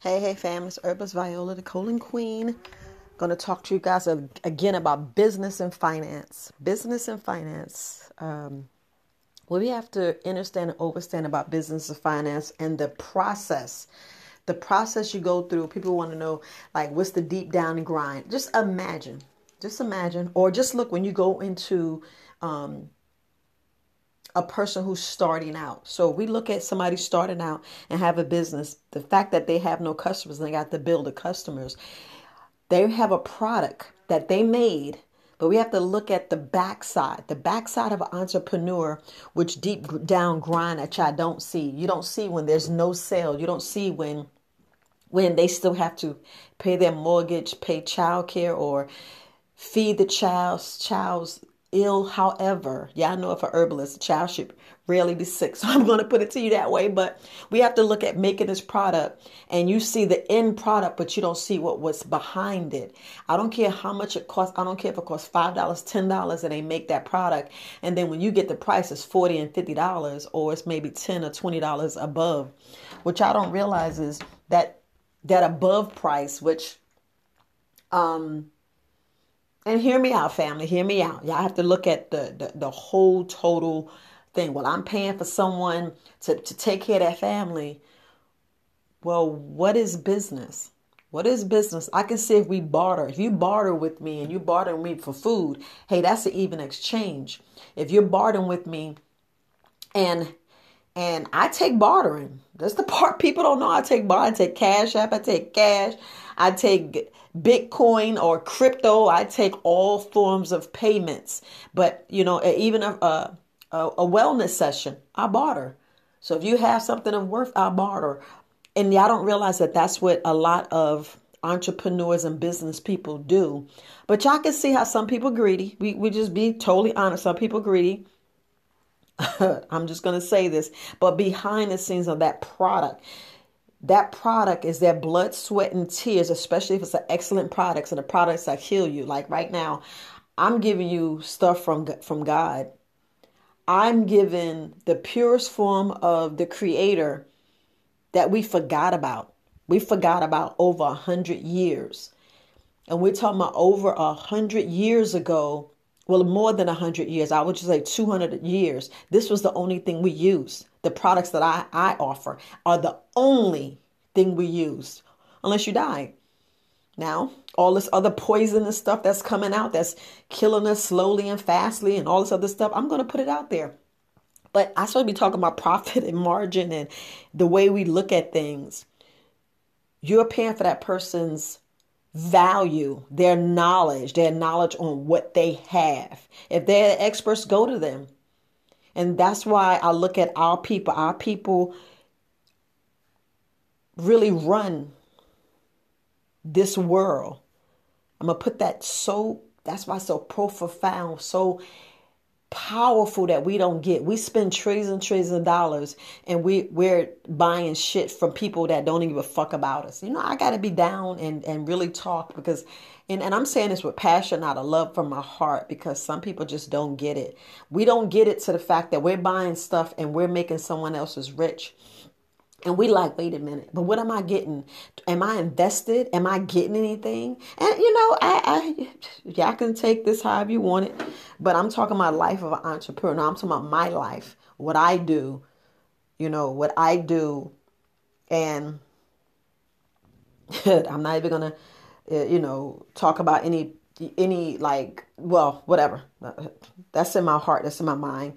Hey, hey, fam, it's Herbalist Viola, the colon queen. Going to talk to you guys again about business and finance. Business and finance. Um, what we have to understand and understand about business and finance and the process. The process you go through, people want to know, like, what's the deep down and grind? Just imagine. Just imagine. Or just look when you go into um, a person who's starting out. So we look at somebody starting out and have a business. The fact that they have no customers and they got to build the customers. They have a product that they made, but we have to look at the backside, the backside of an entrepreneur, which deep down grind that y'all don't see. You don't see when there's no sale. You don't see when when they still have to pay their mortgage, pay child care, or feed the child's child's ill, however, y'all know if a herbalist, a child should rarely be sick. So I'm going to put it to you that way. But we have to look at making this product and you see the end product, but you don't see what was behind it. I don't care how much it costs. I don't care if it costs $5, $10 and they make that product. And then when you get the price, it's 40 and $50 or it's maybe 10 or $20 above. Which I don't realize is that that above price, which um and hear me out, family. Hear me out. Y'all have to look at the, the, the whole total thing. Well, I'm paying for someone to, to take care of that family. Well, what is business? What is business? I can see if we barter. If you barter with me and you barter me for food, hey, that's an even exchange. If you're bartering with me and and I take bartering. That's the part people don't know. I take barter. I take cash app. I take cash. I take Bitcoin or crypto. I take all forms of payments. But, you know, even a, a, a wellness session, I barter. So if you have something of worth, I barter. And y'all don't realize that that's what a lot of entrepreneurs and business people do. But y'all can see how some people greedy. We, we just be totally honest. Some people greedy I'm just going to say this, but behind the scenes of that product, that product is their blood, sweat, and tears, especially if it's an excellent product and the products that heal you. Like right now, I'm giving you stuff from from God. I'm giving the purest form of the Creator that we forgot about. We forgot about over a hundred years, and we're talking about over a hundred years ago well, more than 100 years, I would just say 200 years, this was the only thing we used. The products that I, I offer are the only thing we used, unless you die. Now, all this other poisonous stuff that's coming out that's killing us slowly and fastly and all this other stuff, I'm going to put it out there. But I to be talking about profit and margin and the way we look at things. You're paying for that person's value their knowledge, their knowledge on what they have. If they're experts, go to them. And that's why I look at our people. Our people really run this world. I'm going to put that so, that's why so profound, so powerful that we don't get. We spend trillions and trillions of dollars and we we're buying shit from people that don't even fuck about us. You know, I gotta be down and, and really talk because and, and I'm saying this with passion out of love from my heart because some people just don't get it. We don't get it to the fact that we're buying stuff and we're making someone else's rich. And we like, wait a minute, but what am I getting? Am I invested? Am I getting anything? And you know, I, I y'all can take this however you want it, but I'm talking about life of an entrepreneur. I'm talking about my life, what I do, you know, what I do, and I'm not even gonna, uh, you know, talk about any any like well whatever that's in my heart that's in my mind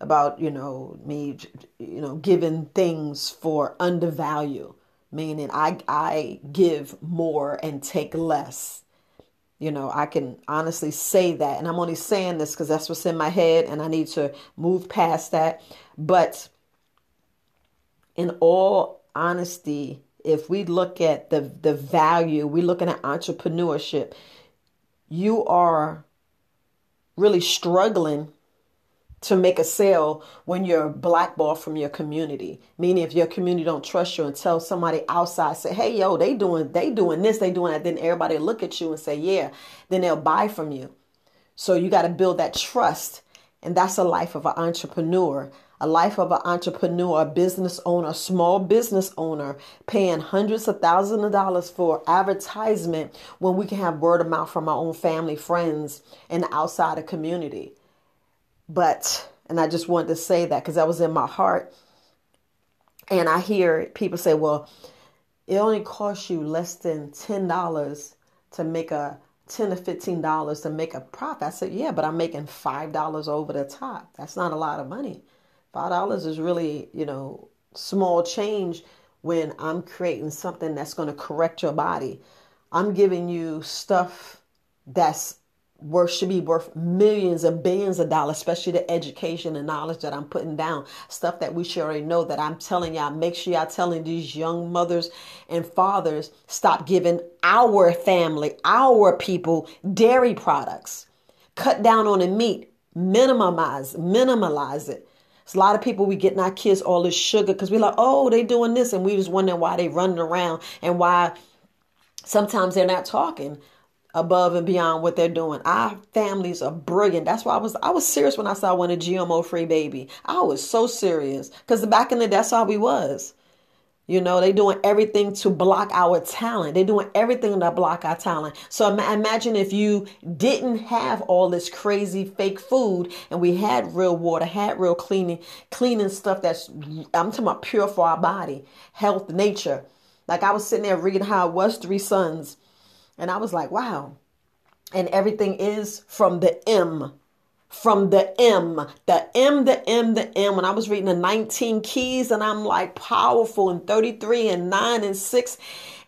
about you know me you know giving things for undervalue meaning i i give more and take less. You know i can honestly say that and i'm only saying this because that's what's in my head and i need to move past that. But in all honesty if we look at the the value we're looking at entrepreneurship you are really struggling to make a sale when you're blackballed from your community. Meaning if your community don't trust you and tell somebody outside, say, hey yo, they doing they doing this, they doing that, then everybody look at you and say, yeah, then they'll buy from you. So you got to build that trust. And that's a life of an entrepreneur. a life of an entrepreneur, a business owner, a small business owner, paying hundreds of thousands of dollars for advertisement when we can have word of mouth from our own family, friends, and outside of community. But, and I just wanted to say that because that was in my heart. And I hear people say, well, it only costs you less than $10 to make a 10 to 15 dollars to make a profit. I said, yeah, but I'm making five dollars over the top. That's not a lot of money. Five dollars is really, you know, small change when I'm creating something that's going to correct your body. I'm giving you stuff that's worth should be worth millions and billions of dollars, especially the education and knowledge that I'm putting down. Stuff that we should already know that I'm telling y'all. Make sure y'all telling these young mothers and fathers stop giving our family, our people dairy products. Cut down on the meat, minimize, minimalize it. It's a lot of people we getting our kids all this sugar because we're like, oh, they doing this, and we just wondering why they running around and why sometimes they're not talking above and beyond what they're doing. Our families are brilliant. That's why I was I was serious when I saw one a GMO free baby. I was so serious because back in the that's how we was. You know, they doing everything to block our talent. They're doing everything to block our talent. So imagine if you didn't have all this crazy fake food and we had real water, had real cleaning, cleaning stuff that's I'm talking about pure for our body, health, nature. Like I was sitting there reading how it was three sons and I was like, wow. And everything is from the M. From the M, the M, the M, the M. When I was reading the 19 keys, and I'm like powerful and 33 and 9 and 6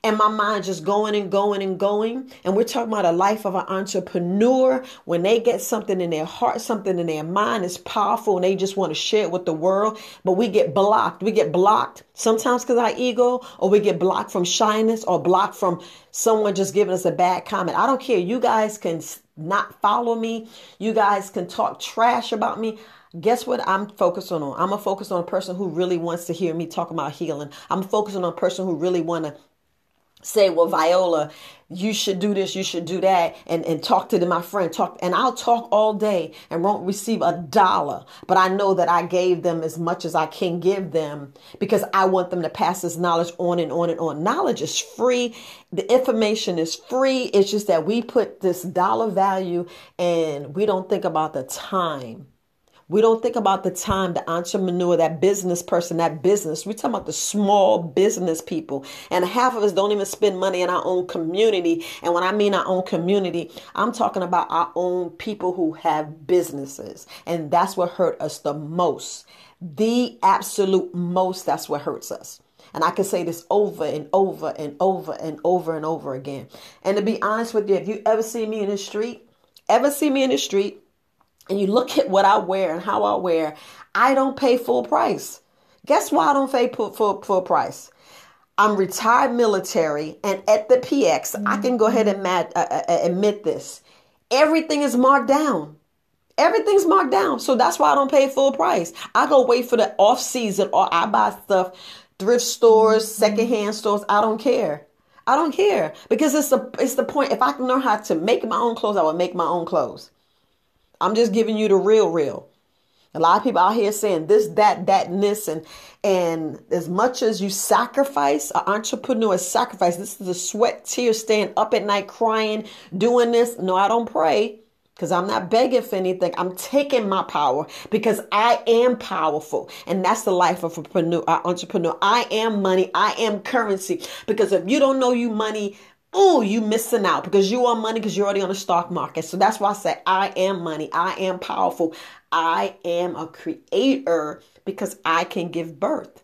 and my mind just going and going and going. And we're talking about a life of an entrepreneur. When they get something in their heart, something in their mind is powerful and they just want to share it with the world. But we get blocked. We get blocked sometimes because our ego, or we get blocked from shyness, or blocked from someone just giving us a bad comment. I don't care. You guys can not follow me. You guys can talk trash about me guess what I'm focusing on? I'm a focus on a person who really wants to hear me talk about healing. I'm focusing on a person who really want to say, well, Viola, you should do this, you should do that, and, and talk to my friend, talk, and I'll talk all day and won't receive a dollar. But I know that I gave them as much as I can give them because I want them to pass this knowledge on and on and on. Knowledge is free. The information is free. It's just that we put this dollar value and we don't think about the time we don't think about the time, the entrepreneur, that business person, that business. We're talking about the small business people. And half of us don't even spend money in our own community. And when I mean our own community, I'm talking about our own people who have businesses. And that's what hurt us the most. The absolute most, that's what hurts us. And I can say this over and over and over and over and over again. And to be honest with you, if you ever see me in the street, ever see me in the street, and you look at what I wear and how I wear, I don't pay full price. Guess why I don't pay full, full, full price? I'm retired military, and at the PX, mm-hmm. I can go ahead and mad, uh, uh, uh, admit this. Everything is marked down. Everything's marked down. So that's why I don't pay full price. I go wait for the off season or I buy stuff, thrift stores, mm-hmm. secondhand stores. I don't care. I don't care because it's the it's the point. If I can learn how to make my own clothes, I will make my own clothes. I'm just giving you the real, real. A lot of people out here saying this, that, that, and this, and and as much as you sacrifice, an entrepreneur is sacrifice. This is a sweat, tears, staying up at night, crying, doing this. No, I don't pray because I'm not begging for anything. I'm taking my power because I am powerful, and that's the life of an entrepreneur. I am money. I am currency. Because if you don't know you money, oh, you missing out because you want money because you're already on the stock market. So that's why I say I am money. I am powerful. I am a creator because I can give birth.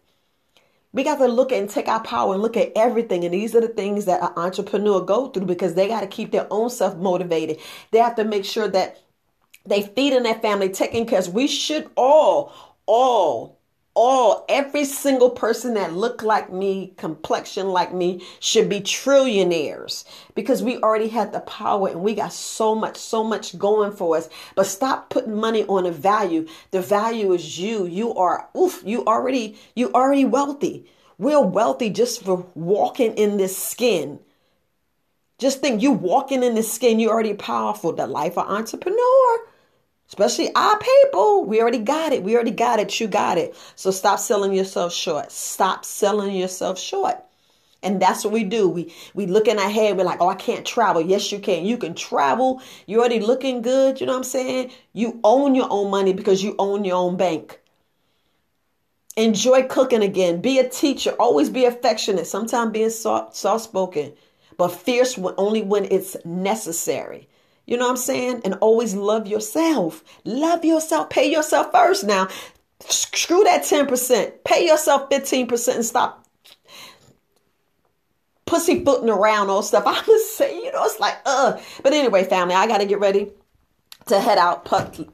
We got to look at and take our power and look at everything. And these are the things that an entrepreneur go through because they got to keep their own self motivated. They have to make sure that they feed in their family, taking care. We should all, all all every single person that look like me complexion like me should be trillionaires because we already had the power and we got so much so much going for us. But stop putting money on a value. The value is you. You are oof you already you already wealthy. We're wealthy just for walking in this skin. Just think you walking in this skin you're already powerful. The life of entrepreneur Especially our people. We already got it. We already got it. You got it. So stop selling yourself short. Stop selling yourself short. And that's what we do. We we looking ahead. We're like, oh, I can't travel. Yes, you can. You can travel. You're already looking good. You know what I'm saying? You own your own money because you own your own bank. Enjoy cooking again. Be a teacher. Always be affectionate. Sometimes being soft, soft spoken, but fierce only when it's necessary. You know what I'm saying? And always love yourself. Love yourself. Pay yourself first now. Screw that 10%. Pay yourself 15% and stop pussyfooting around all stuff. I was saying, you know, it's like, uh. But anyway, family, I got to get ready to head out.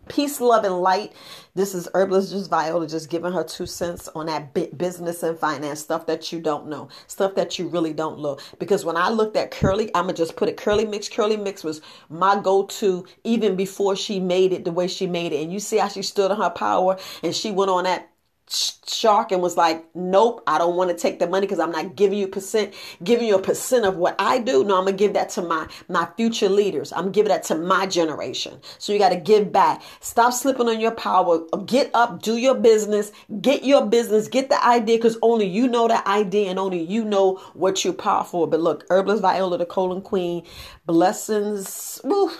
Peace, love, and light. This is Herbalist Just Viola just giving her two cents on that business and finance stuff that you don't know, stuff that you really don't know. Because when I looked at Curly, I'm gonna just put it Curly Mix. Curly Mix was my go-to even before she made it the way she made it. And you see how she stood on her power and she went on that shark and was like, nope, I don't want to take the money because I'm not giving you percent, giving you a percent of what I do. No, I'm gonna give that to my my future leaders. I'm giving that to my generation. So you got to give back. Stop slipping on your power. Get up, do your business, get your business, get the idea because only you know the idea and only you know what you're powerful. But look, Herbalist Viola, the colon queen, blessings. Woo.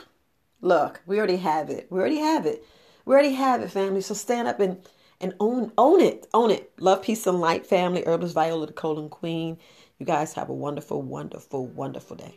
Look, we already have it. We already have it. We already have it, family. So stand up and and own own it. Own it. Love, peace, and light, family. Herbalist Viola, the colon queen. You guys have a wonderful, wonderful, wonderful day.